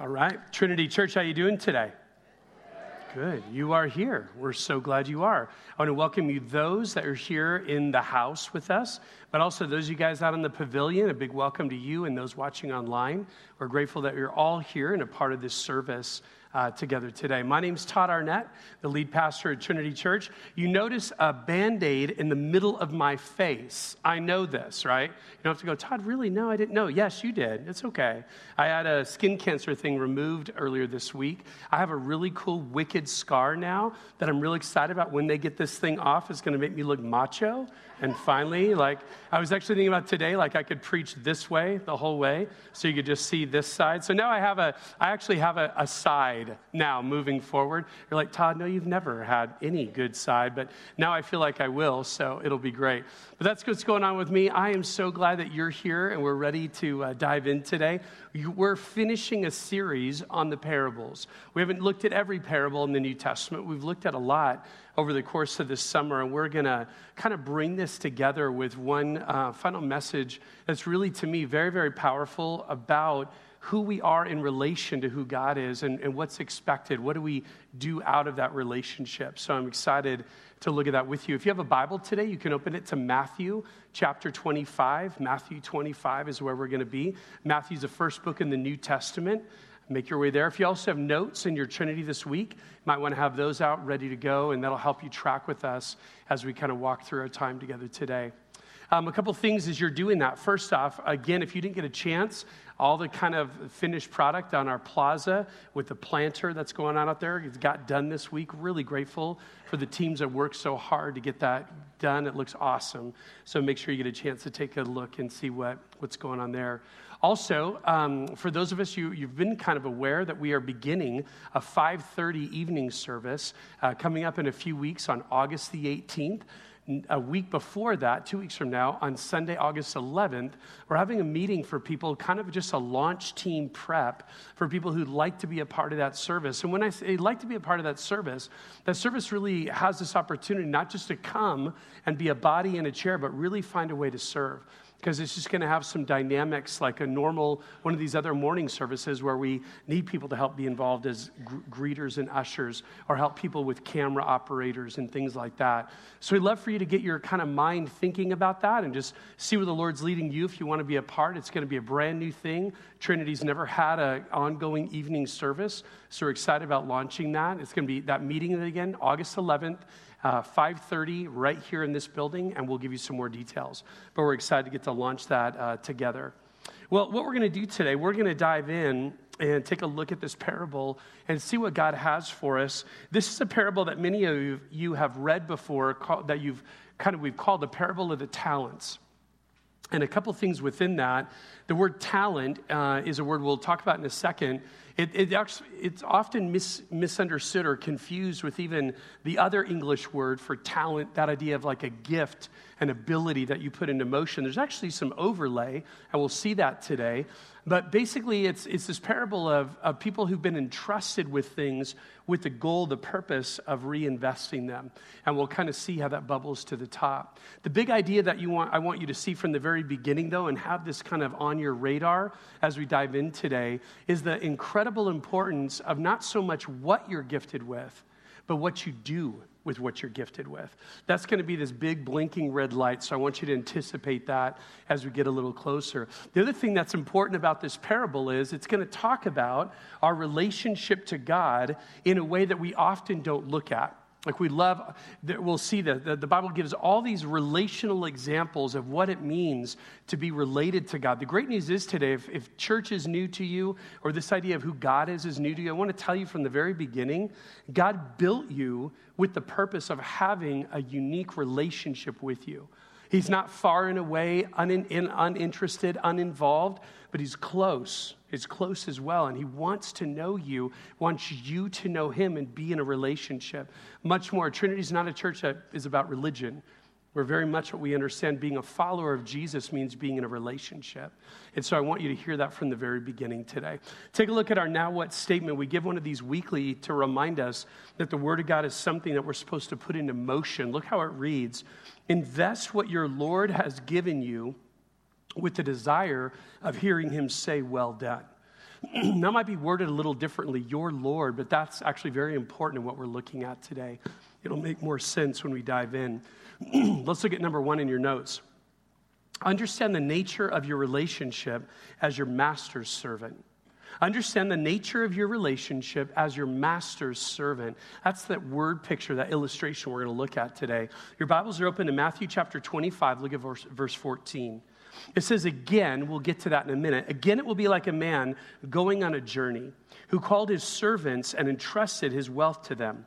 All right, Trinity Church, how you doing today? Good. You are here. We're so glad you are. I want to welcome you, those that are here in the house with us, but also those of you guys out in the pavilion. A big welcome to you and those watching online. We're grateful that you're all here and a part of this service uh, together today. My name's Todd Arnett, the lead pastor at Trinity Church. You notice a band aid in the middle of my face. I know this, right? You don't have to go, Todd, really? No, I didn't know. Yes, you did. It's okay. I had a skin cancer thing removed earlier this week. I have a really cool, wicked scar now that I'm really excited about. When they get this thing off, it's going to make me look macho. And finally, like, I was actually thinking about today, like, I could preach this way the whole way, so you could just see this side. So now I have a, I actually have a, a side now moving forward. You're like, Todd, no, you've never had any good side, but now I feel like I will, so it'll be great. But that's what's going on with me. I am so glad that you're here and we're ready to uh, dive in today. We're finishing a series on the parables. We haven't looked at every parable in the New Testament, we've looked at a lot over the course of this summer, and we're going to kind of bring this together with one uh, final message that's really, to me, very, very powerful about who we are in relation to who God is and, and what's expected. What do we do out of that relationship? So I'm excited to look at that with you. If you have a Bible today, you can open it to Matthew chapter 25. Matthew 25 is where we're going to be. Matthew's the first book in the New Testament. Make your way there. If you also have notes in your Trinity this week, you might want to have those out ready to go, and that'll help you track with us as we kind of walk through our time together today. Um, a couple things as you're doing that. First off, again, if you didn't get a chance, all the kind of finished product on our plaza with the planter that's going on out there—it's got done this week. Really grateful for the teams that worked so hard to get that done. It looks awesome. So make sure you get a chance to take a look and see what, what's going on there. Also, um, for those of us you, you've been kind of aware that we are beginning a 5:30 evening service uh, coming up in a few weeks on August the 18th a week before that, two weeks from now, on Sunday, August 11th, we're having a meeting for people, kind of just a launch team prep for people who'd like to be a part of that service. And when I say like to be a part of that service, that service really has this opportunity not just to come and be a body in a chair, but really find a way to serve because it's just going to have some dynamics like a normal one of these other morning services where we need people to help be involved as gr- greeters and ushers or help people with camera operators and things like that. So we'd love for you to get your kind of mind thinking about that and just see where the lord's leading you. If you want to be a part it's going to be a brand new thing. Trinity's never had an ongoing evening service so we're excited about launching that. It's going to be that meeting again august 11th uh, 5.30 right here in this building, and we'll give you some more details. But we're excited to get to launch that uh, together. Well, what we're going to do today, we're going to dive in and take a look at this parable and see what God has for us. This is a parable that many of you have read before, that you've kind of we've called the parable of the talents. And a couple things within that. The word talent uh, is a word we'll talk about in a second. It, it it's often mis, misunderstood or confused with even the other English word for talent, that idea of like a gift, an ability that you put into motion. There's actually some overlay, and we'll see that today. But basically, it's, it's this parable of, of people who've been entrusted with things with the goal, the purpose of reinvesting them. And we'll kind of see how that bubbles to the top. The big idea that you want, I want you to see from the very beginning, though, and have this kind of on your radar as we dive in today, is the incredible importance of not so much what you're gifted with, but what you do with what you're gifted with. That's going to be this big blinking red light, so I want you to anticipate that as we get a little closer. The other thing that's important about this parable is it's going to talk about our relationship to God in a way that we often don't look at. Like we love, we'll see that the, Bible gives all these relational examples of what it means to be related to God. The great news is today, if, if church is new to you or this idea of who God is is new to you, I want to tell you from the very beginning, God built you with the purpose of having a unique relationship with you. He's not far and away, un- uninterested, uninvolved, but he's close. He's close as well, and he wants to know you, wants you to know him and be in a relationship. Much more. Trinity is not a church that is about religion. We're very much what we understand being a follower of Jesus means being in a relationship. And so I want you to hear that from the very beginning today. Take a look at our now what statement. We give one of these weekly to remind us that the Word of God is something that we're supposed to put into motion. Look how it reads Invest what your Lord has given you with the desire of hearing him say, Well done. that might be worded a little differently, your Lord, but that's actually very important in what we're looking at today. It'll make more sense when we dive in. Let's look at number one in your notes. Understand the nature of your relationship as your master's servant. Understand the nature of your relationship as your master's servant. That's that word picture, that illustration we're going to look at today. Your Bibles are open to Matthew chapter 25. Look at verse, verse 14. It says, again, we'll get to that in a minute. Again, it will be like a man going on a journey who called his servants and entrusted his wealth to them.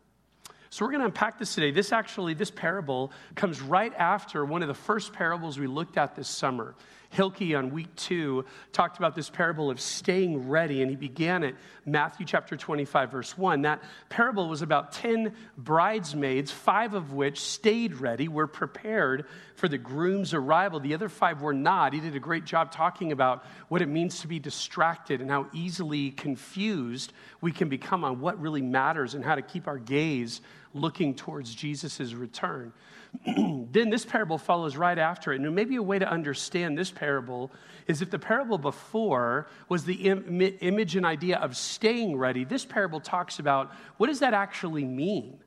So we're going to unpack this today. This actually, this parable comes right after one of the first parables we looked at this summer. Hilke on week two talked about this parable of staying ready, and he began it Matthew chapter 25, verse 1. That parable was about 10 bridesmaids, five of which stayed ready, were prepared for the groom's arrival. The other five were not. He did a great job talking about what it means to be distracted and how easily confused we can become on what really matters and how to keep our gaze looking towards Jesus' return. then this parable follows right after it. And maybe a way to understand this parable is if the parable before was the Im- image and idea of staying ready, this parable talks about what does that actually mean?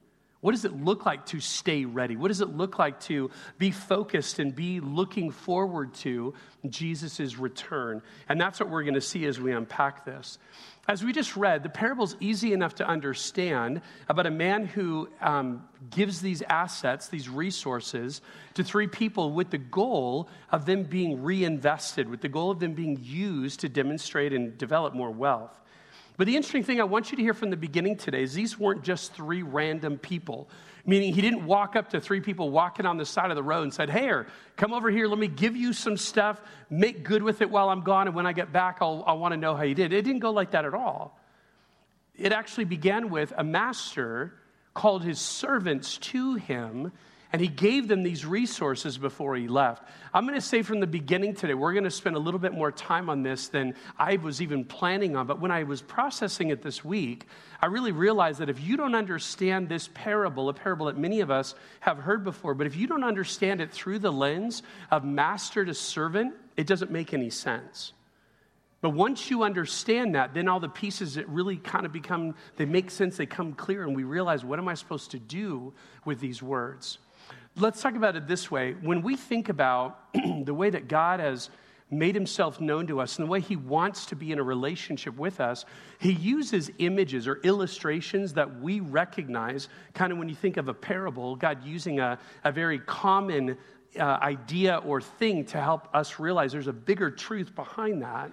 What does it look like to stay ready? What does it look like to be focused and be looking forward to Jesus' return? And that's what we're going to see as we unpack this. As we just read, the parable's easy enough to understand about a man who um, gives these assets, these resources, to three people with the goal of them being reinvested, with the goal of them being used to demonstrate and develop more wealth. But the interesting thing I want you to hear from the beginning today is these weren't just three random people. Meaning, he didn't walk up to three people walking on the side of the road and said, Hey, come over here, let me give you some stuff, make good with it while I'm gone, and when I get back, I'll, I want to know how you did. It didn't go like that at all. It actually began with a master called his servants to him and he gave them these resources before he left. I'm going to say from the beginning today, we're going to spend a little bit more time on this than I was even planning on. But when I was processing it this week, I really realized that if you don't understand this parable, a parable that many of us have heard before, but if you don't understand it through the lens of master to servant, it doesn't make any sense. But once you understand that, then all the pieces that really kind of become, they make sense, they come clear, and we realize what am I supposed to do with these words? Let's talk about it this way. When we think about the way that God has made himself known to us and the way he wants to be in a relationship with us, he uses images or illustrations that we recognize. Kind of when you think of a parable, God using a, a very common uh, idea or thing to help us realize there's a bigger truth behind that.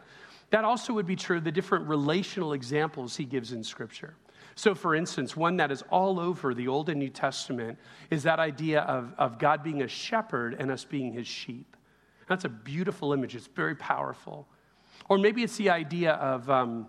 That also would be true of the different relational examples he gives in Scripture. So, for instance, one that is all over the Old and New Testament is that idea of, of God being a shepherd and us being his sheep. That's a beautiful image, it's very powerful. Or maybe it's the idea of, um,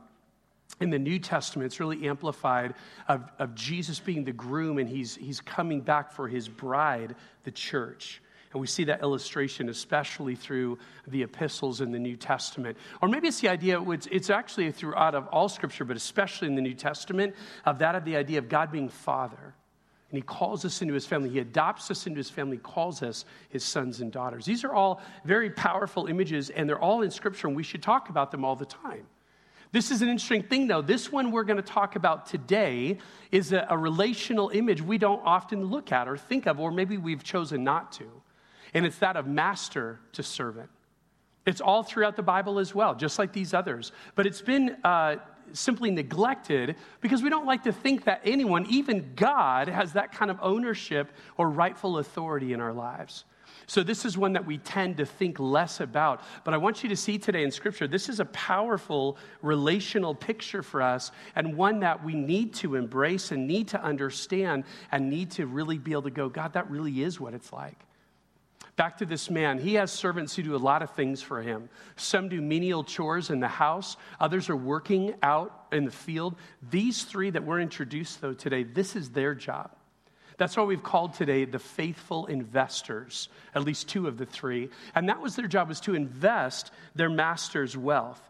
in the New Testament, it's really amplified of, of Jesus being the groom and he's, he's coming back for his bride, the church. And we see that illustration especially through the epistles in the New Testament. Or maybe it's the idea, it's, it's actually throughout of all scripture, but especially in the New Testament, of that of the idea of God being Father. And he calls us into his family. He adopts us into his family, calls us his sons and daughters. These are all very powerful images, and they're all in scripture, and we should talk about them all the time. This is an interesting thing, though. This one we're going to talk about today is a, a, relational image we don't often look at or think of, or maybe we've chosen not to and it's that of master to servant. It's all throughout the Bible as well, just like these others. But it's been uh, simply neglected because we don't like to think that anyone, even God, has that kind of ownership or rightful authority in our lives. So, this is one that we tend to think less about. But I want you to see today in Scripture, this is a powerful relational picture for us and one that we need to embrace and need to understand and need to really be able to go, God, that really is what it's like. Back to this man. He has servants who do a lot of things for him. Some do menial chores in the house, others are working out in the field. These three that we're introduced, though, today, this is their job. That's why we've called today the faithful investors, at least two of the three. And that was their job, was to invest their master's wealth.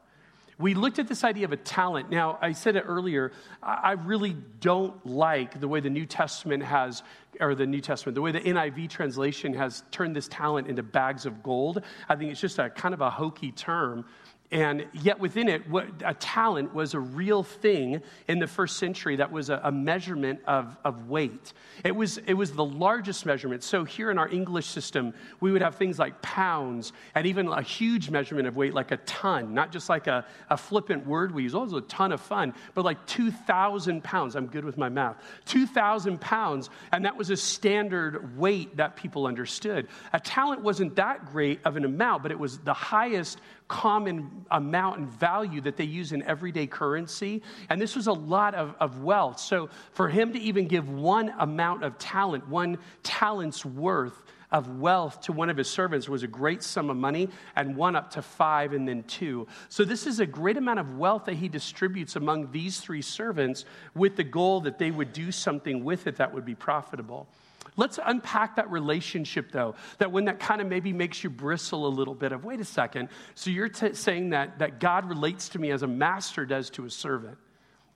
We looked at this idea of a talent. Now, I said it earlier, I really don't like the way the New Testament has, or the New Testament, the way the NIV translation has turned this talent into bags of gold. I think it's just a kind of a hokey term and yet, within it, what, a talent was a real thing in the first century that was a, a, measurement of, of weight. It was, it was the largest measurement. So, here in our English system, we would have things like pounds and even a huge measurement of weight, like a ton, not just like a, a flippant word we use. Oh, it's a ton of fun, but like 2,000 pounds. I'm good with my math. 2,000 pounds, and that was a standard weight that people understood. A talent wasn't that great of an amount, but it was the highest common uh, amount and value that they use in everyday currency. And this was a lot of, of wealth. So for him to even give one amount of talent, one talent's worth, of wealth to one of his servants was a great sum of money, and one up to five and then two. So, this is a great amount of wealth that he distributes among these three servants with the goal that they would do something with it that would be profitable. Let's unpack that relationship, though, that when that kind of maybe makes you bristle a little bit of, wait a second, so you're t- saying that, that God relates to me as a master does to a servant.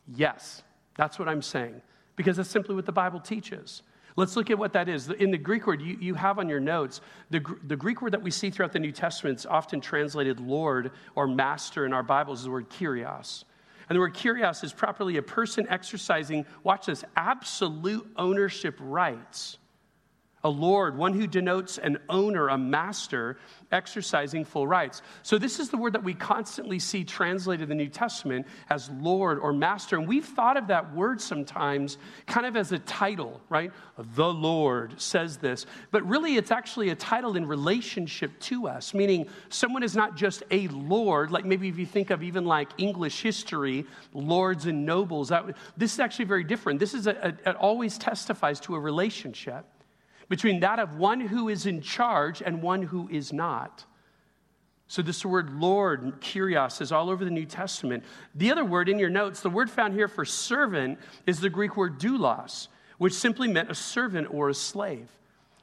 Yes, that's what I'm saying, because that's simply what the Bible teaches. Let's look at what that is. In the Greek word, you, you have on your notes, the, the Greek word that we see throughout the New Testament is often translated Lord or Master in our Bibles is the word Kyrios. And the word Kyrios is properly a person exercising, watch this, absolute ownership rights a lord, one who denotes an owner, a master, exercising full rights. So, this is the word that we constantly see translated in the New Testament as Lord or Master. And we've thought of that word sometimes kind of as a title, right? The Lord says this. But really, it's actually a title in relationship to us, meaning someone is not just a Lord, like maybe if you think of even like English history, lords and nobles. That, this is actually very different. This is a, a, it always testifies to a relationship between that of one who is in charge and one who is not. So, this word Lord, Kyrios, is all over the New Testament. The other word in your notes, the word found here for servant, is the Greek word doulos, which simply meant a servant or a slave.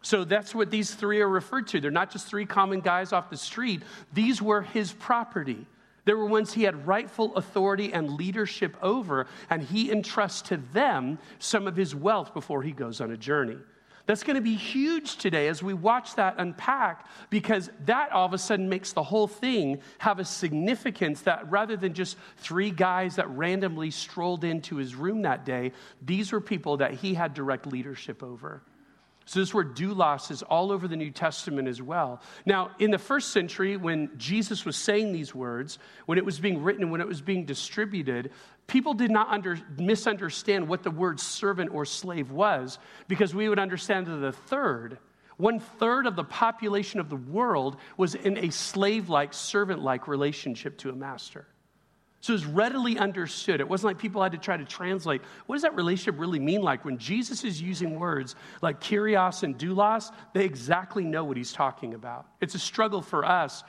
So, that's what these three are referred to. They're not just three common guys off the street, these were his property. There were ones he had rightful authority and leadership over, and he entrusts to them some of his wealth before he goes on a journey. That's going to be huge today as we watch that unpack because that all of a sudden makes the whole thing have a significance that rather than just three guys that randomly strolled into his room that day, these were people that he had direct leadership over. So, this word doulos is all over the New Testament as well. Now, in the first century, when Jesus was saying these words, when it was being written, when it was being distributed, people did not under, misunderstand what the word servant or slave was because we would understand that the third, one third of the population of the world was in a slave like, servant like relationship to a master. So it was readily understood. It wasn't like people had to try to translate. What does that relationship really mean like? When Jesus is using words like kyrios and doulos, they exactly know what he's talking about. It's a struggle for us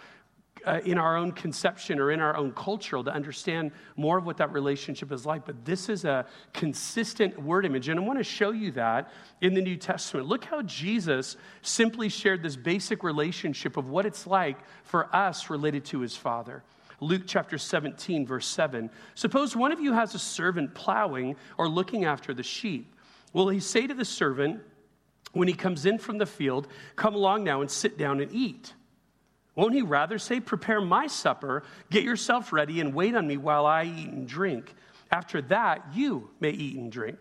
uh, in our own conception or in our own culture to understand more of what that relationship is like. But this is a consistent word image. And I want to show you that in the New Testament. Look how Jesus simply shared this basic relationship of what it's like for us related to his Father. Luke chapter 17, verse 7. Suppose one of you has a servant plowing or looking after the sheep. Will he say to the servant, when he comes in from the field, Come along now and sit down and eat? Won't he rather say, Prepare my supper, get yourself ready, and wait on me while I eat and drink? After that, you may eat and drink.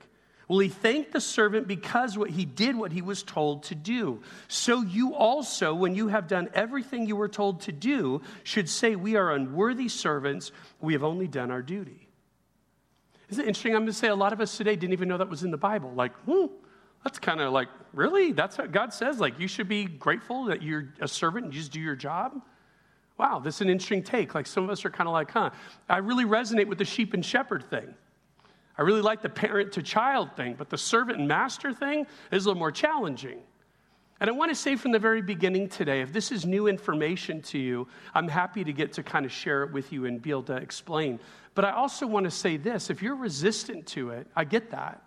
Will he thank the servant because what he did what he was told to do? So you also, when you have done everything you were told to do, should say, We are unworthy servants, we have only done our duty. Isn't it interesting? I'm going to say a lot of us today didn't even know that was in the Bible. Like, hmm, that's kind of like, really? That's what God says? Like, you should be grateful that you're a servant and you just do your job? Wow, this is an interesting take. Like, some of us are kind of like, huh, I really resonate with the sheep and shepherd thing. I really like the parent to child thing, but the servant and master thing is a little more challenging. And I want to say from the very beginning today if this is new information to you, I'm happy to get to kind of share it with you and be able to explain. But I also want to say this if you're resistant to it, I get that.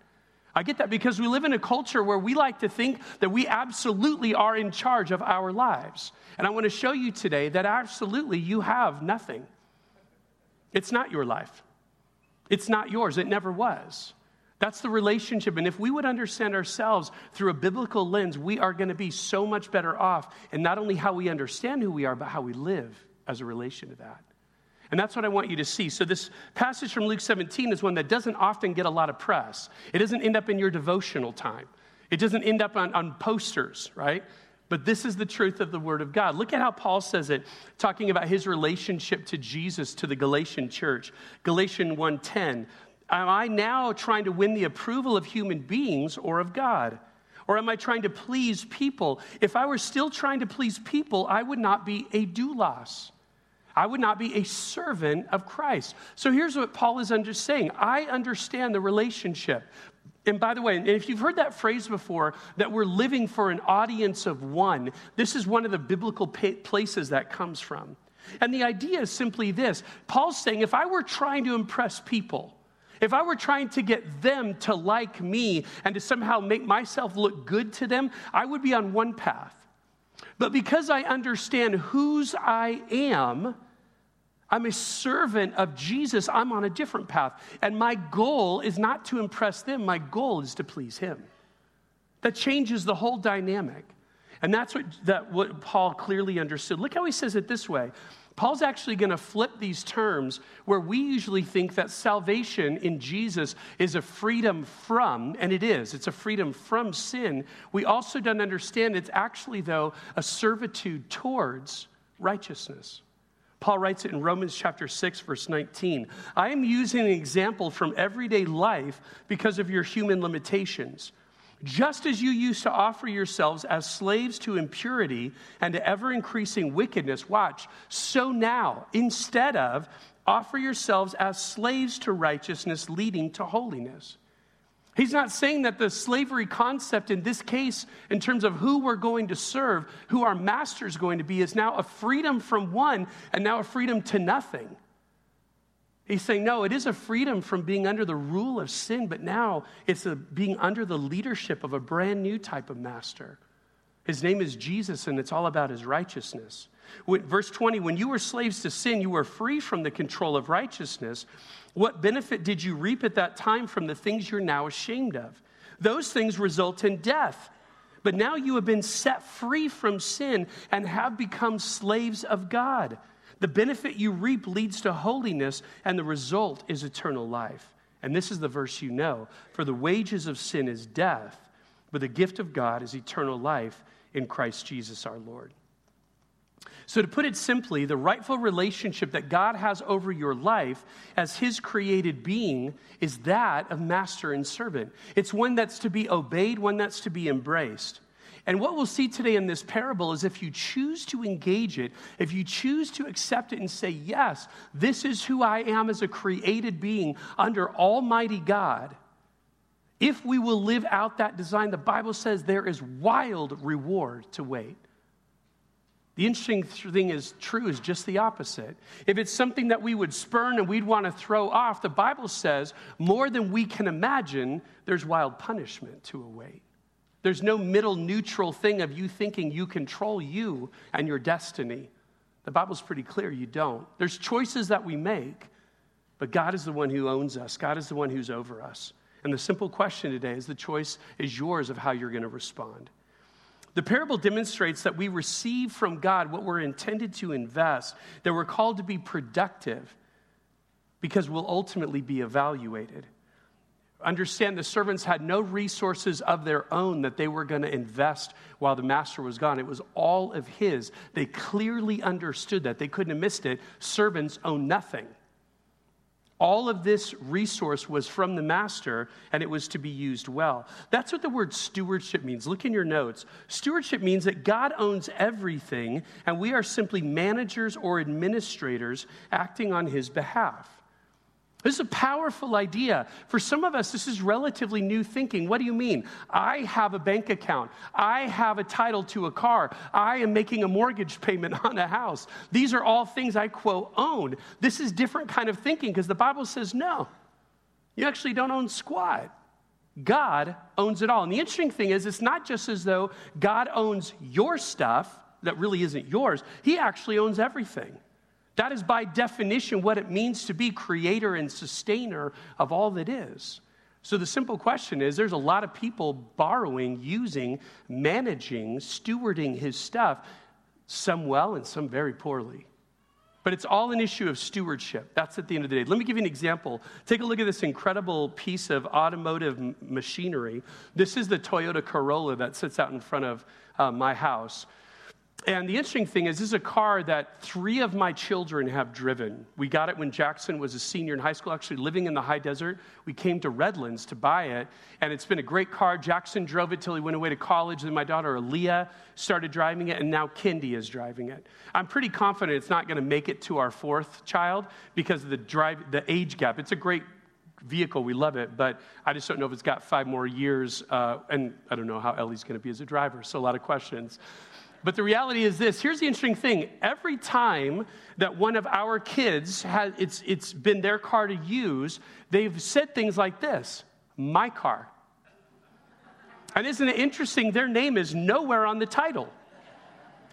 I get that because we live in a culture where we like to think that we absolutely are in charge of our lives. And I want to show you today that absolutely you have nothing. It's not your life, it's not yours, it never was. That's the relationship. And if we would understand ourselves through a biblical lens, we are going to be so much better off in not only how we understand who we are, but how we live as a relation to that. And that's what I want you to see. So, this passage from Luke 17 is one that doesn't often get a lot of press. It doesn't end up in your devotional time, it doesn't end up on, on posters, right? But this is the truth of the Word of God. Look at how Paul says it, talking about his relationship to Jesus to the Galatian church. Galatians 1:10. Am I now trying to win the approval of human beings or of God? Or am I trying to please people? If I were still trying to please people, I would not be a doulos. I would not be a servant of Christ. So here's what Paul is under saying I understand the relationship. And by the way, and if you've heard that phrase before, that we're living for an audience of one, this is one of the biblical places that comes from. And the idea is simply this Paul's saying, if I were trying to impress people, if I were trying to get them to like me and to somehow make myself look good to them, I would be on one path. But because I understand whose I am, I'm a servant of Jesus. I'm on a different path. And my goal is not to impress them, my goal is to please Him. That changes the whole dynamic. And that's what, that, what Paul clearly understood. Look how he says it this way Paul's actually going to flip these terms where we usually think that salvation in Jesus is a freedom from, and it is, it's a freedom from sin. We also don't understand it's actually, though, a servitude towards righteousness. Paul writes it in Romans chapter 6, verse 19. I am using an example from everyday life because of your human limitations. Just as you used to offer yourselves as slaves to impurity and to ever increasing wickedness, watch, so now, instead of, offer yourselves as slaves to righteousness leading to holiness. He's not saying that the slavery concept in this case, in terms of who we're going to serve, who our master is going to be, is now a freedom from one and now a freedom to nothing. He's saying, no, it is a freedom from being under the rule of sin, but now it's a being under the leadership of a brand new type of master. His name is Jesus, and it's all about his righteousness. When, verse 20, when you were slaves to sin, you were free from the control of righteousness. What benefit did you reap at that time from the things you're now ashamed of? Those things result in death. But now you have been set free from sin and have become slaves of God. The benefit you reap leads to holiness, and the result is eternal life. And this is the verse you know For the wages of sin is death, but the gift of God is eternal life in Christ Jesus our Lord. So, to put it simply, the rightful relationship that God has over your life as His created being is that of master and servant. It's one that's to be obeyed, one that's to be embraced. And what we'll see today in this parable is if you choose to engage it, if you choose to accept it and say, Yes, this is who I am as a created being under Almighty God, if we will live out that design, the Bible says there is wild reward to wait. The interesting thing is true is just the opposite. If it's something that we would spurn and we'd want to throw off, the Bible says more than we can imagine, there's wild punishment to await. There's no middle neutral thing of you thinking you control you and your destiny. The Bible's pretty clear you don't. There's choices that we make, but God is the one who owns us, God is the one who's over us. And the simple question today is the choice is yours of how you're going to respond. The parable demonstrates that we receive from God what we're intended to invest, that we're called to be productive because we'll ultimately be evaluated. Understand the servants had no resources of their own that they were going to invest while the master was gone. It was all of his. They clearly understood that. They couldn't have missed it. Servants own nothing. All of this resource was from the master and it was to be used well. That's what the word stewardship means. Look in your notes. Stewardship means that God owns everything and we are simply managers or administrators acting on his behalf. This is a powerful idea. For some of us, this is relatively new thinking. What do you mean? I have a bank account. I have a title to a car. I am making a mortgage payment on a house. These are all things I, quote, own. This is different kind of thinking because the Bible says no. You actually don't own squat. God owns it all. And the interesting thing is, it's not just as though God owns your stuff that really isn't yours, He actually owns everything. That is by definition what it means to be creator and sustainer of all that is. So the simple question is there's a lot of people borrowing, using, managing, stewarding his stuff, some well and some very poorly. But it's all an issue of stewardship. That's at the end of the day. Let me give you an example. Take a look at this incredible piece of automotive machinery. This is the Toyota Corolla that sits out in front of uh, my house. And the interesting thing is, this is a car that three of my children have driven. We got it when Jackson was a senior in high school, actually living in the high desert. We came to Redlands to buy it, and it's been a great car. Jackson drove it till he went away to college. Then my daughter Aaliyah started driving it, and now Kendi is driving it. I'm pretty confident it's not going to make it to our fourth child because of the drive, the age gap. It's a great vehicle. We love it, but I just don't know if it's got five more years. Uh, and I don't know how Ellie's going to be as a driver. So a lot of questions. But the reality is this here's the interesting thing every time that one of our kids has it's, it's been their car to use, they've said things like this my car. And isn't it interesting? Their name is nowhere on the title.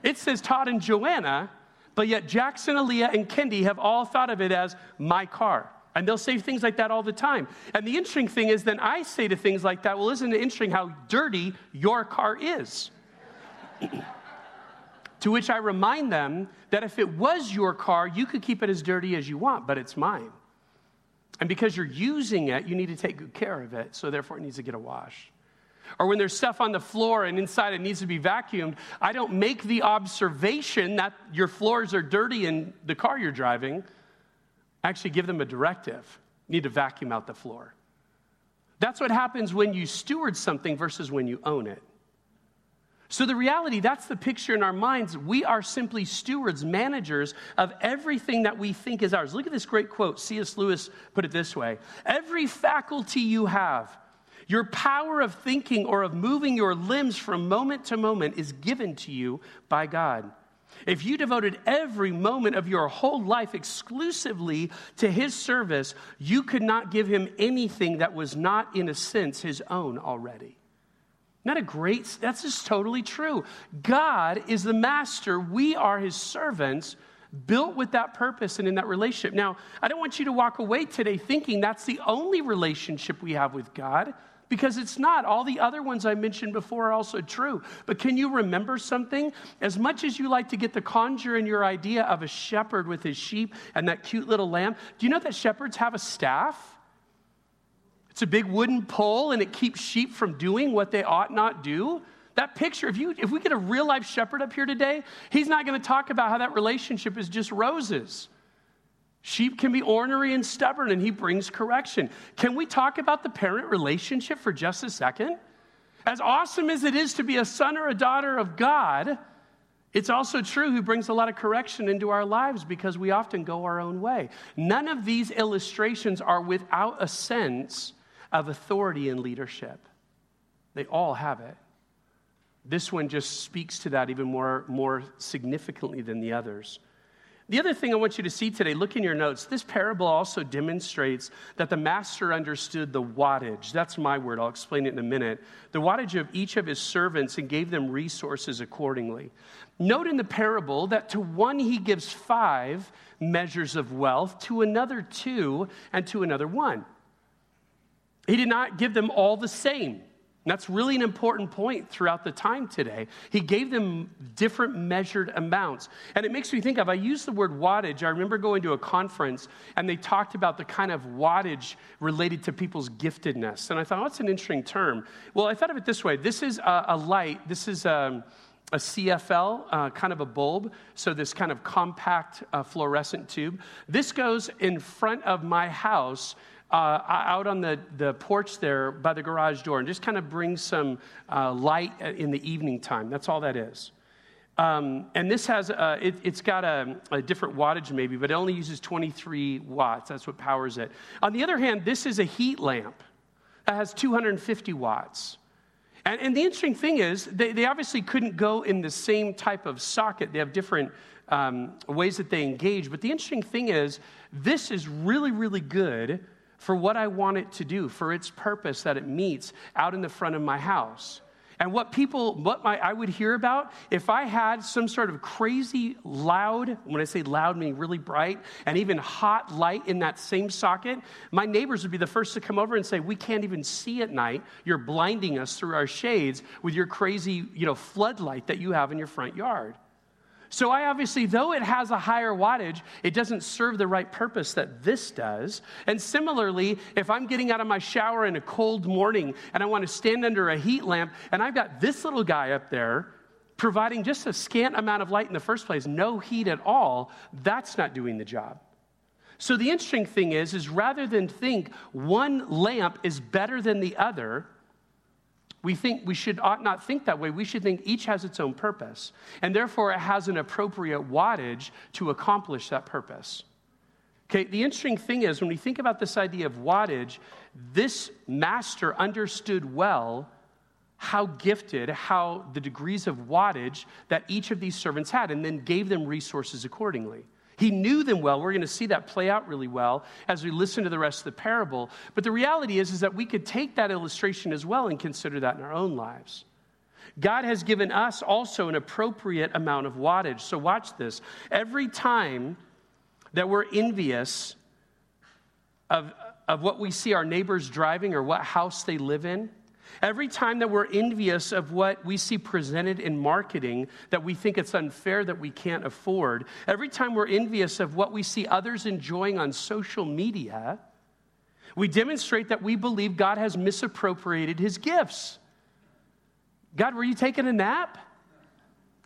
It says Todd and Joanna, but yet Jackson, Aaliyah, and Kendi have all thought of it as my car. And they'll say things like that all the time. And the interesting thing is, then I say to things like that, well, isn't it interesting how dirty your car is? To which I remind them that if it was your car, you could keep it as dirty as you want, but it's mine. And because you're using it, you need to take good care of it, so therefore it needs to get a wash. Or when there's stuff on the floor and inside it needs to be vacuumed, I don't make the observation that your floors are dirty in the car you're driving. I actually give them a directive. You need to vacuum out the floor. That's what happens when you steward something versus when you own it. So, the reality, that's the picture in our minds. We are simply stewards, managers of everything that we think is ours. Look at this great quote. C.S. Lewis put it this way Every faculty you have, your power of thinking or of moving your limbs from moment to moment is given to you by God. If you devoted every moment of your whole life exclusively to His service, you could not give Him anything that was not, in a sense, His own already. Not a great, that's just totally true. God is the master. We are his servants, built with that purpose and in that relationship. Now, I don't want you to walk away today thinking that's the only relationship we have with God, because it's not. All the other ones I mentioned before are also true. But can you remember something? As much as you like to get the conjure in your idea of a shepherd with his sheep and that cute little lamb, do you know that shepherds have a staff? It's a big wooden pole and it keeps sheep from doing what they ought not do. That picture, if, you, if we get a real life shepherd up here today, he's not going to talk about how that relationship is just roses. Sheep can be ornery and stubborn, and he brings correction. Can we talk about the parent relationship for just a second? As awesome as it is to be a son or a daughter of God, it's also true who brings a lot of correction into our lives because we often go our own way. None of these illustrations are without a sense of authority and leadership. They all have it. This one just speaks to that even more, more significantly than the others. The other thing I want you to see today, look in your notes. This parable also demonstrates that the master understood the wattage. That's my word. I'll explain it in a minute. The wattage of each of his servants and gave them resources accordingly. Note in the parable that to one he gives five measures of wealth, to another two, and to another one. He did not give them all the same. And that's really an important point throughout the time today. He gave them different measured amounts. And it makes me think of, I use the word wattage. I remember going to a conference and they talked about the kind of wattage related to people's giftedness. And I thought, oh, that's an interesting term. Well, I thought of it this way this is a, a light, this is a, um, a CFL, uh, kind of a bulb, so this kind of compact uh, fluorescent tube. This goes in front of my house uh, out on the, the porch there by the garage door and just kind of bring some uh, light in the evening time. That's all that is. Um, and this has, a, it, has got a, a, different wattage maybe, but it only uses 23 watts. That's what powers it. On the other hand, this is a heat lamp that has 250 watts. And, and the interesting thing is, they, they, obviously couldn't go in the same type of socket. They have different um, ways that they engage. But the interesting thing is, this is really, really good for what I want it to do, for its purpose that it meets out in the front of my house. And what people, what my, I would hear about if I had some sort of crazy loud, when I say loud, meaning really bright, and even hot light in that same socket, my neighbors would be the first to come over and say, We can't even see at night. You're blinding us through our shades with your crazy, you know, floodlight that you have in your front yard. So, I obviously, though it has a higher wattage, it doesn't serve the right purpose that this does. And similarly, if I'm getting out of my shower in a cold morning and I want to stand under a heat lamp and I've got this little guy up there providing just a scant amount of light in the first place, no heat at all, that's not doing the job. So the interesting thing is is rather than think one lamp is better than the other, we think we should ought not think that way. We should think each has its own purpose, and therefore it has an appropriate wattage to accomplish that purpose. Okay, the interesting thing is when we think about this idea of wattage, this master understood well how gifted, how the degrees of wattage that each of these servants had, and then gave them resources accordingly. He knew them well. We're going to see that play out really well as we listen to the rest of the parable. But the reality is, is that we could take that illustration as well and consider that in our own lives. God has given us also an appropriate amount of wattage. So watch this. Every time that we're envious of, of what we see our neighbors driving or what house they live in, Every time that we're envious of what we see presented in marketing that we think it's unfair that we can't afford, every time we're envious of what we see others enjoying on social media, we demonstrate that we believe God has misappropriated his gifts. God, were you taking a nap?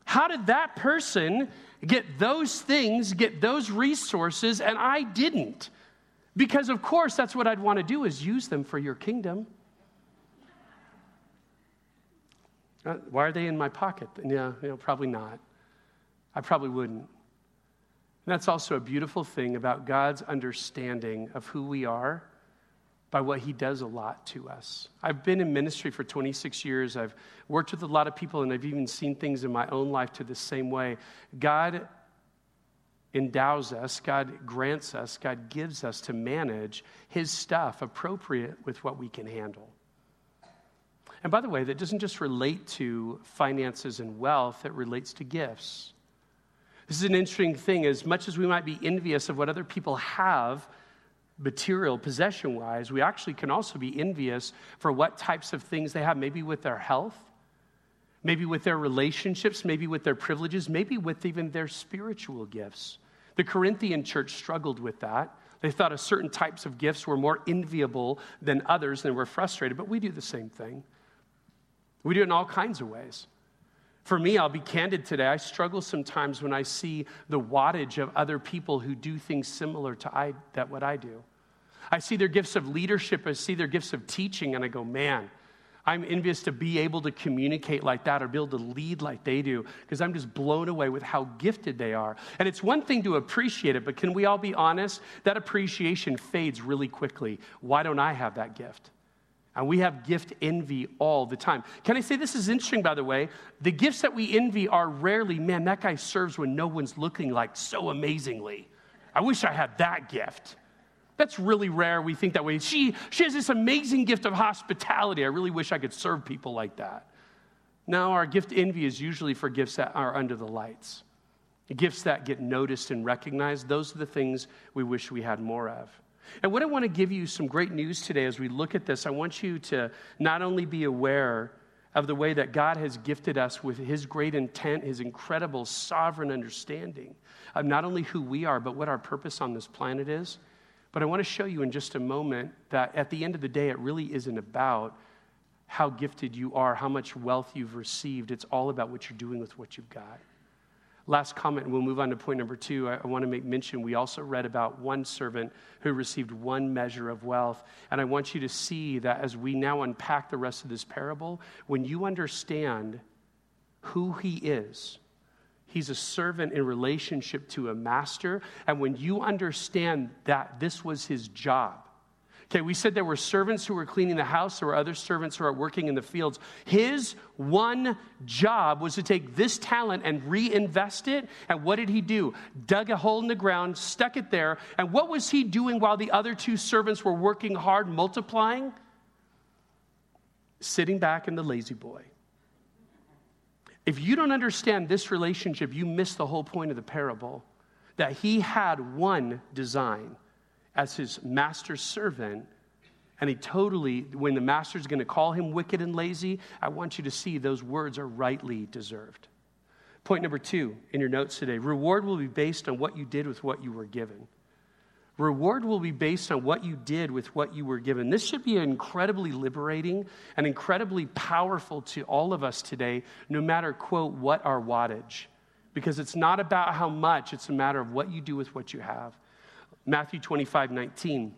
How did that person get those things, get those resources, and I didn't? Because, of course, that's what I'd want to do is use them for your kingdom. Uh, Uh, why are they in my pocket? Yeah, you know, probably not. I probably wouldn't. And that's also a beautiful thing about God's understanding of who we are by what he does a lot to us. I've been in ministry for 26 years. I've worked with a lot of people, and I've even seen things in my own life to the same way. God endows us, God grants us, God gives us to manage his stuff appropriate with what we can handle. And by the way, that doesn't just relate to finances and wealth, it relates to gifts. This is an interesting thing. As much as we might be envious of what other people have, material, possession wise, we actually can also be envious for what types of things they have, maybe with their health, maybe with their relationships, maybe with their privileges, maybe with even their spiritual gifts. The Corinthian church struggled with that. They thought of certain types of gifts were more enviable than others and were frustrated, but we do the same thing. We do it in all kinds of ways. For me, I'll be candid today. I struggle sometimes when I see the wattage of other people who do things similar to I, that what I do. I see their gifts of leadership, I see their gifts of teaching, and I go, man, I'm envious to be able to communicate like that or be able to lead like they do because I'm just blown away with how gifted they are. And it's one thing to appreciate it, but can we all be honest? That appreciation fades really quickly. Why don't I have that gift? And we have gift envy all the time. Can I say this is interesting, by the way? The gifts that we envy are rarely, man, that guy serves when no one's looking like so amazingly. I wish I had that gift. That's really rare. We think that way. She, she has this amazing gift of hospitality. I really wish I could serve people like that. Now, our gift envy is usually for gifts that are under the lights, gifts that get noticed and recognized. Those are the things we wish we had more of. And what I want to give you some great news today as we look at this, I want you to not only be aware of the way that God has gifted us with his great intent, his incredible sovereign understanding of not only who we are, but what our purpose on this planet is. But I want to show you in just a moment that at the end of the day, it really isn't about how gifted you are, how much wealth you've received. It's all about what you're doing with what you've got. Last comment, and we'll move on to point number two. I, I want to make mention we also read about one servant who received one measure of wealth. And I want you to see that as we now unpack the rest of this parable, when you understand who he is, He's a servant in relationship to a master. And when you understand that this was his job, Okay, we said there were servants who were cleaning the house, there were other servants who are working in the fields. His one job was to take this talent and reinvest it. And what did he do? Dug a hole in the ground, stuck it there. And what was he doing while the other two servants were working hard, multiplying? Sitting back in the La-Z-Boy. If you don't understand this relationship, you miss the whole point of the parable that he had one design as his master's servant. And he totally, when the master's going to call him wicked and lazy, I want you to see those words are rightly deserved. Point number two in your notes today reward will be based on what you did with what you were given. Reward will be based on what you did with what you were given. This should be incredibly liberating and incredibly powerful to all of us today, no matter, quote, what our wattage. Because it's not about how much, it's a matter of what you do with what you have. Matthew 25, 19.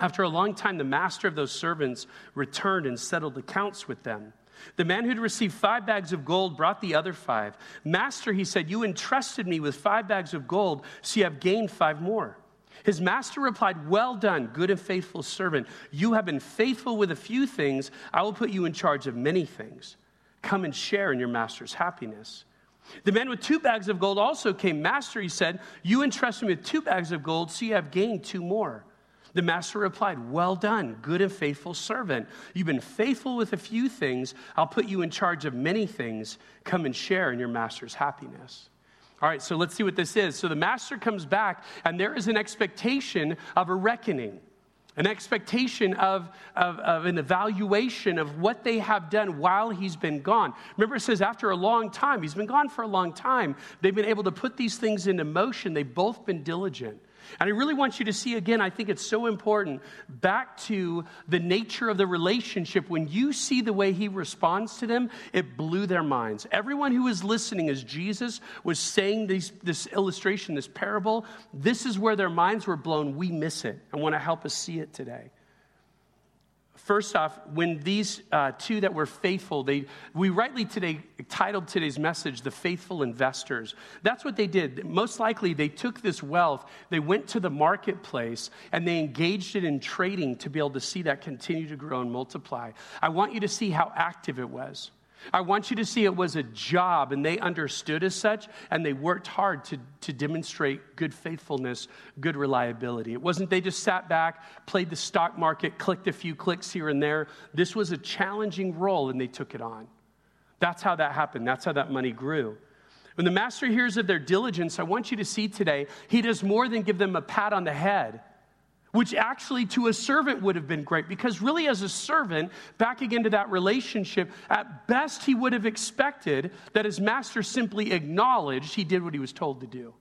After a long time, the master of those servants returned and settled accounts with them. The man who'd received five bags of gold brought the other five. Master, he said, You entrusted me with five bags of gold, so you have gained five more. His master replied, Well done, good and faithful servant. You have been faithful with a few things. I will put you in charge of many things. Come and share in your master's happiness. The man with two bags of gold also came. Master, he said, You entrusted me with two bags of gold, so you have gained two more. The master replied, Well done, good and faithful servant. You've been faithful with a few things. I'll put you in charge of many things. Come and share in your master's happiness. All right, so let's see what this is. So the master comes back, and there is an expectation of a reckoning an expectation of, of, of, an evaluation of what they have done while he's been gone. Remember, it says after a long time, he's been gone for a long time, they've been able to put these things into motion. They've both been diligent. And I really want you to see again, I think it's so important, back to the nature of the relationship. When you see the way he responds to them, it blew their minds. Everyone who was listening as Jesus was saying these, this illustration, this parable, this is where their minds were blown. We miss it. I want to help us see it today. First off, when these uh, two that were faithful, they, we rightly today titled today's message, The Faithful Investors. That's what they did. Most likely, they took this wealth, they went to the marketplace, and they engaged it in trading to be able to see that continue to grow and multiply. I want you to see how active it was. I want you to see it was a job and they understood as such and they worked hard to, to demonstrate good faithfulness, good reliability. It wasn't they just sat back, played the stock market, clicked a few clicks here and there. This was a challenging role and they took it on. That's how that happened. That's how that money grew. When the master hears of their diligence, I want you to see today, he does more than give them a pat on the head which actually to a servant would have been great because really as a servant back again to that relationship at best he would have expected that his master simply acknowledged he did what he was told to do.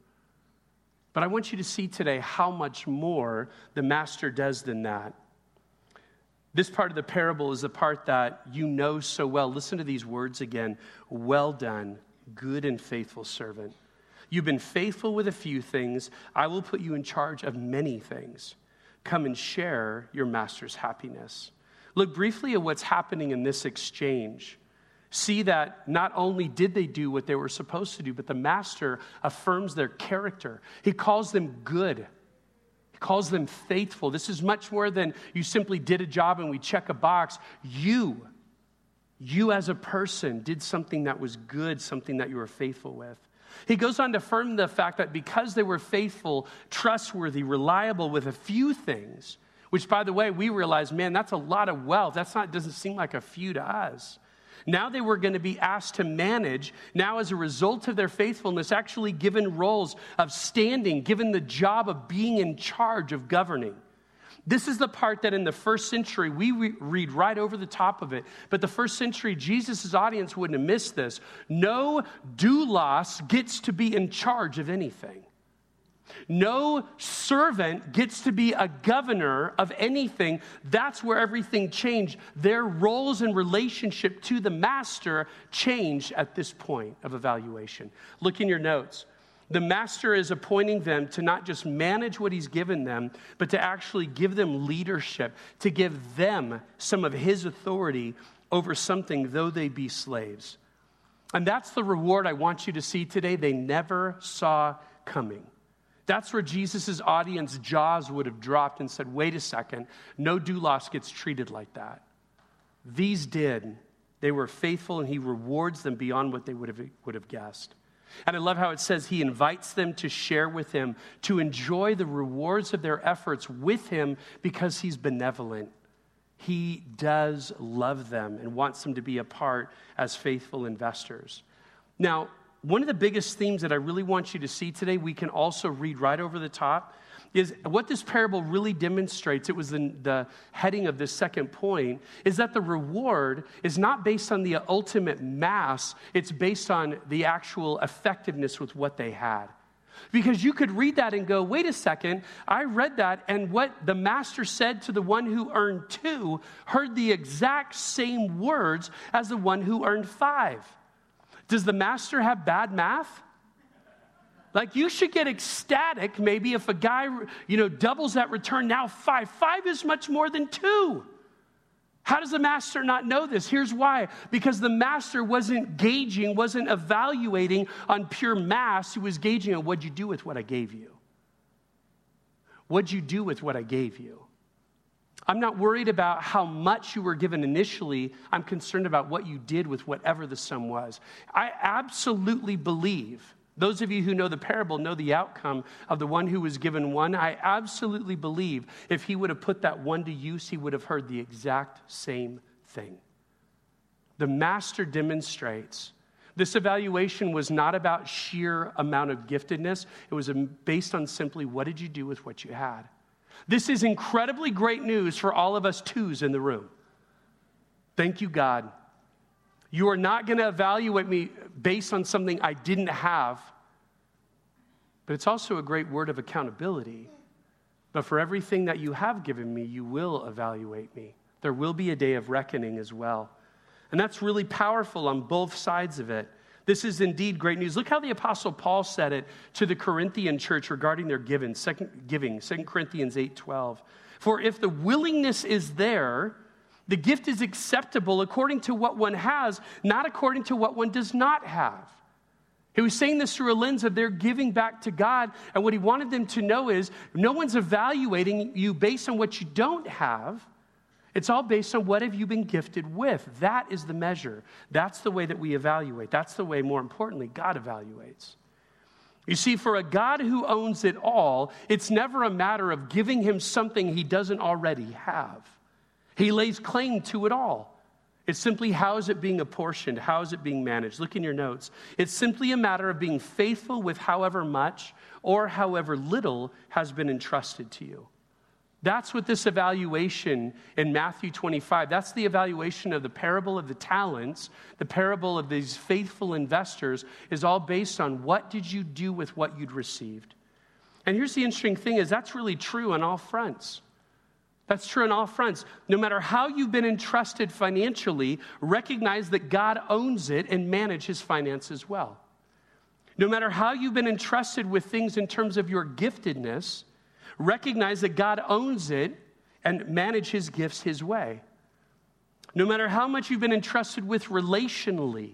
But i want you to see today how much more the master does than that. This part of the parable is the part that you know so well. Listen to these words again. Well done good and faithful servant. You've been faithful with a few things. I will put you in charge of many things Come and share your master's happiness. Look briefly at what's happening in this exchange. See that not only did they do what they were supposed to do, but the master affirms their character. He calls them good. He calls them faithful. This is much more than you simply did a job and we check a box. You, you as a person, did something that was good, something that you were faithful with. He goes on to affirm the fact that because they were faithful, trustworthy, reliable with a few things, which by the way, we realize, man, that's a lot of wealth. That's not, doesn't seem like a few to us. Now they were going to be asked to manage, now as a result of their faithfulness, actually given roles of standing, given the job of being in charge of governing. This is the part that in the first century, we re- read right over the top of it. But the first century, Jesus' audience wouldn't have missed this. No doulos gets to be in charge of anything. No servant gets to be a governor of anything. That's where everything changed. Their roles and relationship to the master changed at this point of evaluation. Look in your notes. The master is appointing them to not just manage what he's given them, but to actually give them leadership, to give them some of his authority over something, though they be slaves. And that's the reward I want you to see today. They never saw coming. That's where Jesus' audience jaws would have dropped and said, wait a second, no doulos gets treated like that. These did. They were faithful, and he rewards them beyond what they would have, would have guessed. And I love how it says he invites them to share with him, to enjoy the rewards of their efforts with him because he's benevolent. He does love them and wants them to be a part as faithful investors. Now, one of the biggest themes that I really want you to see today, we can also read right over the top, is what this parable really demonstrates. It was the, the heading of this second point is that the reward is not based on the ultimate mass, it's based on the actual effectiveness with what they had. Because you could read that and go, wait a second, I read that, and what the master said to the one who earned two heard the exact same words as the one who earned five. Does the master have bad math? Like you should get ecstatic maybe if a guy, you know, doubles that return now five. Five is much more than two. How does the master not know this? Here's why. Because the master wasn't gauging, wasn't evaluating on pure mass. He was gauging on what'd you do with what I gave you? What'd you do with what I gave you? I'm not worried about how much you were given initially. I'm concerned about what you did with whatever the sum was. I absolutely believe, those of you who know the parable know the outcome of the one who was given one. I absolutely believe if he would have put that one to use, he would have heard the exact same thing. The master demonstrates this evaluation was not about sheer amount of giftedness, it was um, based on simply what did you do with what you had. This is incredibly great news for all of us twos in the room. Thank you, God. You are not going to evaluate me based on something I didn't have, but it's also a great word of accountability. But for everything that you have given me, you will evaluate me. There will be a day of reckoning as well. And that's really powerful on both sides of it. This is indeed great news. Look how the Apostle Paul said it to the Corinthian church regarding their giving, second, giving, 2 Corinthians 8 12. For if the willingness is there, the gift is acceptable according to what one has, not according to what one does not have. He was saying this through a lens of their giving back to God. And what he wanted them to know is no one's evaluating you based on what you don't have. It's all based on what have you been gifted with. That is the measure. That's the way that we evaluate. That's the way, more importantly, God evaluates. You see, for a God who owns it all, it's never a matter of giving him something he doesn't already have. He lays claim to it all. It's simply how is it being apportioned? How is it being managed? Look in your notes. It's simply a matter of being faithful with however much or however little has been entrusted to you. That's what this evaluation in Matthew 25, that's the evaluation of the parable of the talents, the parable of these faithful investors is all based on what did you do with what you'd received. And here's the interesting thing is that's really true on all fronts. That's true on all fronts. No matter how you've been entrusted financially, recognize that God owns it and manage his finances well. No matter how you've been entrusted with things in terms of your giftedness, recognize that God owns it and manage his gifts his way. No matter how much you've been entrusted with relationally,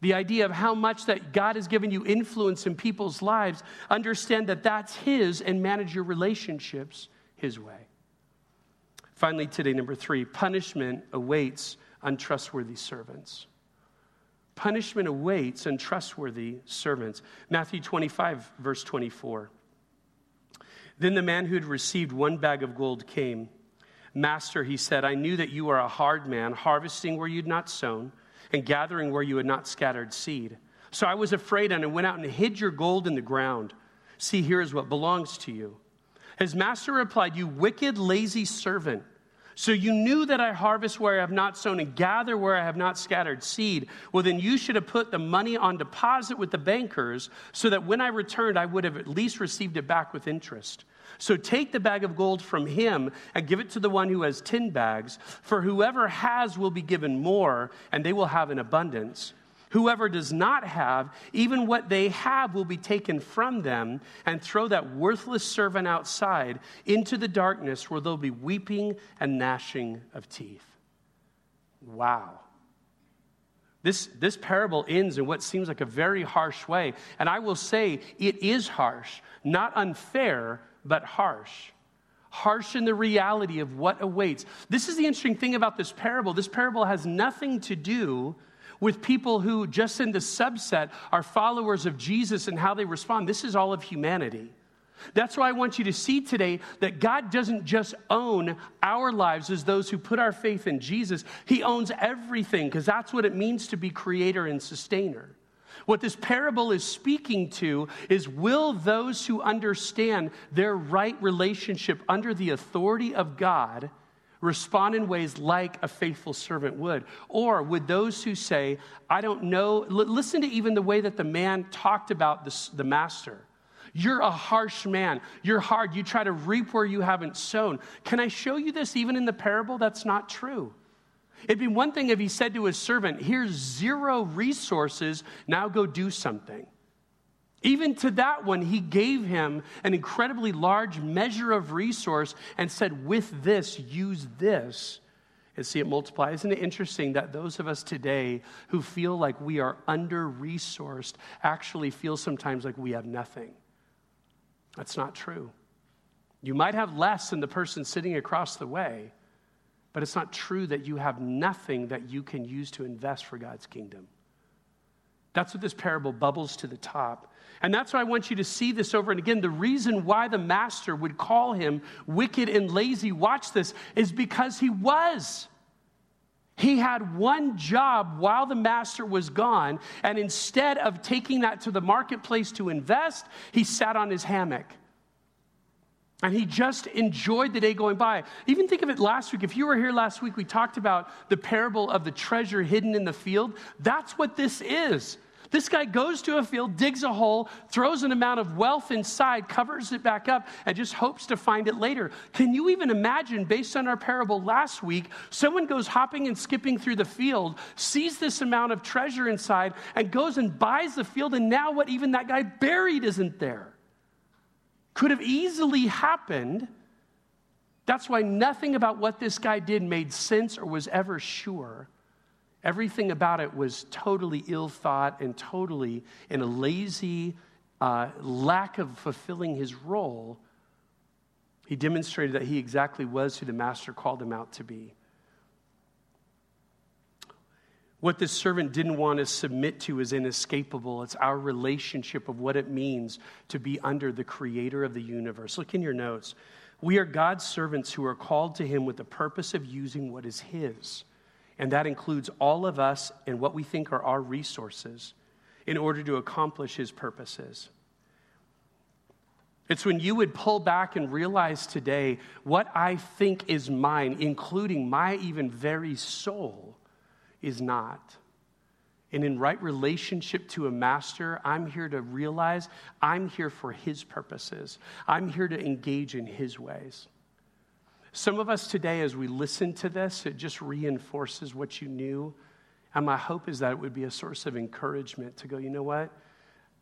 the idea of how much that God has given you influence in people's lives, understand that that's his and manage your relationships his way. Finally, today, number three punishment awaits untrustworthy servants. Punishment awaits untrustworthy servants. Matthew 25, verse 24. Then the man who had received one bag of gold came. Master, he said, I knew that you are a hard man, harvesting where you'd not sown and gathering where you had not scattered seed. So I was afraid and I went out and hid your gold in the ground. See, here is what belongs to you. His master replied, You wicked, lazy servant. So you knew that I harvest where I have not sown and gather where I have not scattered seed. Well, then you should have put the money on deposit with the bankers so that when I returned, I would have at least received it back with interest. So take the bag of gold from him and give it to the one who has 10 bags. For whoever has will be given more, and they will have an abundance. Whoever does not have, even what they have will be taken from them, and throw that worthless servant outside into the darkness where there'll be weeping and gnashing of teeth. Wow. This, this parable ends in what seems like a very harsh way. And I will say it is harsh, not unfair, but harsh. Harsh in the reality of what awaits. This is the interesting thing about this parable. This parable has nothing to do with people who, just in the subset, are followers of Jesus and how they respond. This is all of humanity. That's why I want you to see today that God doesn't just own our lives as those who put our faith in Jesus, He owns everything because that's what it means to be creator and sustainer. What this parable is speaking to is will those who understand their right relationship under the authority of God respond in ways like a faithful servant would? Or would those who say, I don't know, listen to even the way that the man talked about the, the master. You're a harsh man. You're hard. You try to reap where you haven't sown. Can I show you this even in the parable? That's not true. It'd be one thing if he said to his servant, Here's zero resources, now go do something. Even to that one, he gave him an incredibly large measure of resource and said, With this, use this and see it multiply. Isn't it interesting that those of us today who feel like we are under resourced actually feel sometimes like we have nothing? That's not true. You might have less than the person sitting across the way, but it's not true that you have nothing that you can use to invest for God's kingdom. That's what this parable bubbles to the top. And that's why I want you to see this over and again. The reason why the master would call him wicked and lazy, watch this, is because he was. He had one job while the master was gone, and instead of taking that to the marketplace to invest, he sat on his hammock. And he just enjoyed the day going by. Even think of it last week. If you were here last week, we talked about the parable of the treasure hidden in the field. That's what this is. This guy goes to a field, digs a hole, throws an amount of wealth inside, covers it back up, and just hopes to find it later. Can you even imagine, based on our parable last week, someone goes hopping and skipping through the field, sees this amount of treasure inside, and goes and buys the field, and now what even that guy buried isn't there? Could have easily happened. That's why nothing about what this guy did made sense or was ever sure. Everything about it was totally ill thought and totally in a lazy uh, lack of fulfilling his role. He demonstrated that he exactly was who the master called him out to be. What this servant didn't want to submit to is inescapable. It's our relationship of what it means to be under the creator of the universe. Look in your notes. We are God's servants who are called to him with the purpose of using what is his and that includes all of us and what we think are our resources in order to accomplish his purposes. It's when you would pull back and realize today what I think is mine, including my even very soul, is not. And in right relationship to a master, I'm here to realize I'm here for his purposes. I'm here to engage in his ways. Some of us today, as we listen to this, it just reinforces what you knew. And my hope is that it would be a source of encouragement to go, you know what?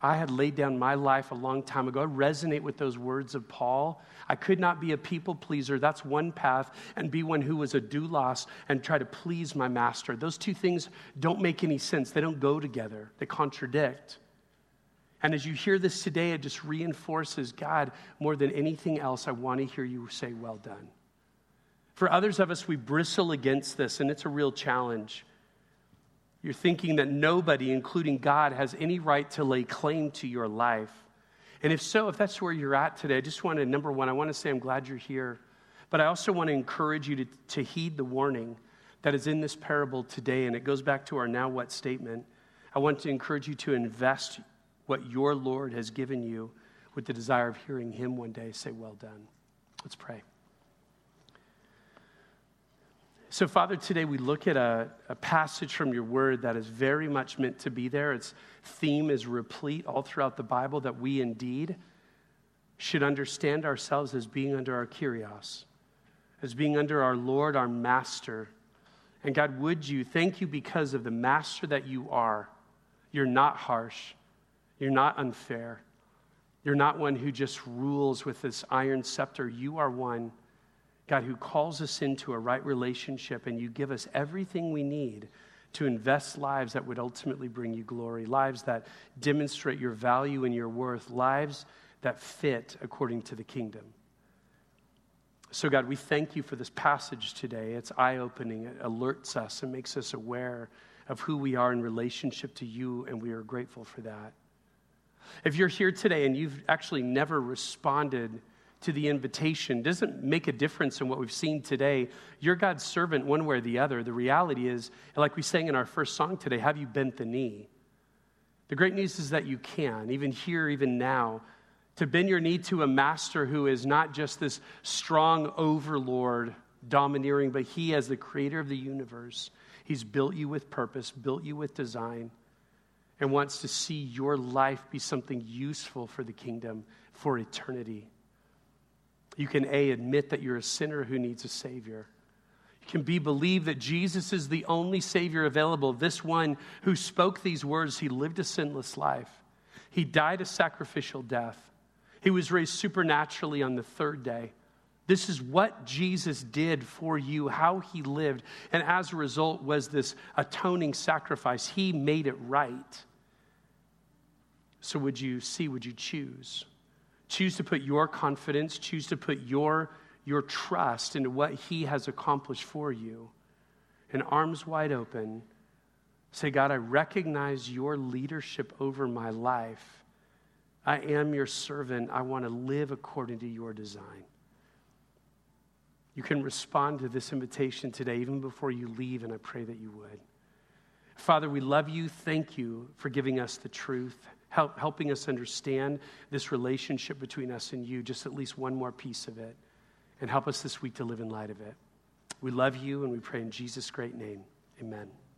I had laid down my life a long time ago. I resonate with those words of Paul. I could not be a people pleaser. That's one path, and be one who was a doulos and try to please my master. Those two things don't make any sense. They don't go together, they contradict. And as you hear this today, it just reinforces God more than anything else. I want to hear you say, Well done. For others of us, we bristle against this, and it's a real challenge. You're thinking that nobody, including God, has any right to lay claim to your life. And if so, if that's where you're at today, I just want to, number one, I want to say I'm glad you're here. But I also want to encourage you to, to heed the warning that is in this parable today, and it goes back to our now what statement. I want to encourage you to invest what your Lord has given you with the desire of hearing Him one day say, Well done. Let's pray. So, Father, today we look at a, a, passage from your word that is very much meant to be there. Its theme is replete all throughout the Bible that we indeed should understand ourselves as being under our kurios, as being under our Lord, our Master. And God, would you thank you because of the Master that you are? You're not harsh, you're not unfair, you're not one who just rules with this iron scepter. You are one God, who calls us into a right relationship, and you give us everything we need to invest lives that would ultimately bring you glory, lives that demonstrate your value and your worth, lives that fit according to the kingdom. So, God, we thank you for this passage today. It's eye opening, it alerts us and makes us aware of who we are in relationship to you, and we are grateful for that. If you're here today and you've actually never responded to the invitation, doesn't make a difference in what we've seen today. You're God's servant one way or the other. The reality is, like we sang in our first song today, have you bent the knee? The great news is that you can, even here, even now, to bend your knee to a master who is not just this strong overlord domineering, but he, as the creator of the universe, he's built you with purpose, built you with design, and wants to see your life be something useful for the kingdom for eternity. You can A, admit that you're a sinner who needs a Savior. You can B, believe that Jesus is the only Savior available, this one who spoke these words. He lived a sinless life, He died a sacrificial death. He was raised supernaturally on the third day. This is what Jesus did for you, how he lived. And as a result, was this atoning sacrifice. He made it right. So, would you see, would you choose? Choose to put your confidence, choose to put your, your trust into what he has accomplished for you. And arms wide open, say, God, I recognize your leadership over my life. I am your servant. I want to live according to your design. You can respond to this invitation today, even before you leave, and I pray that you would. Father, we love you. Thank you for giving us the truth, help, helping us understand this relationship between us and you, just at least one more piece of it, and help us this week to live in light of it. We love you, and we pray in Jesus' great name. Amen.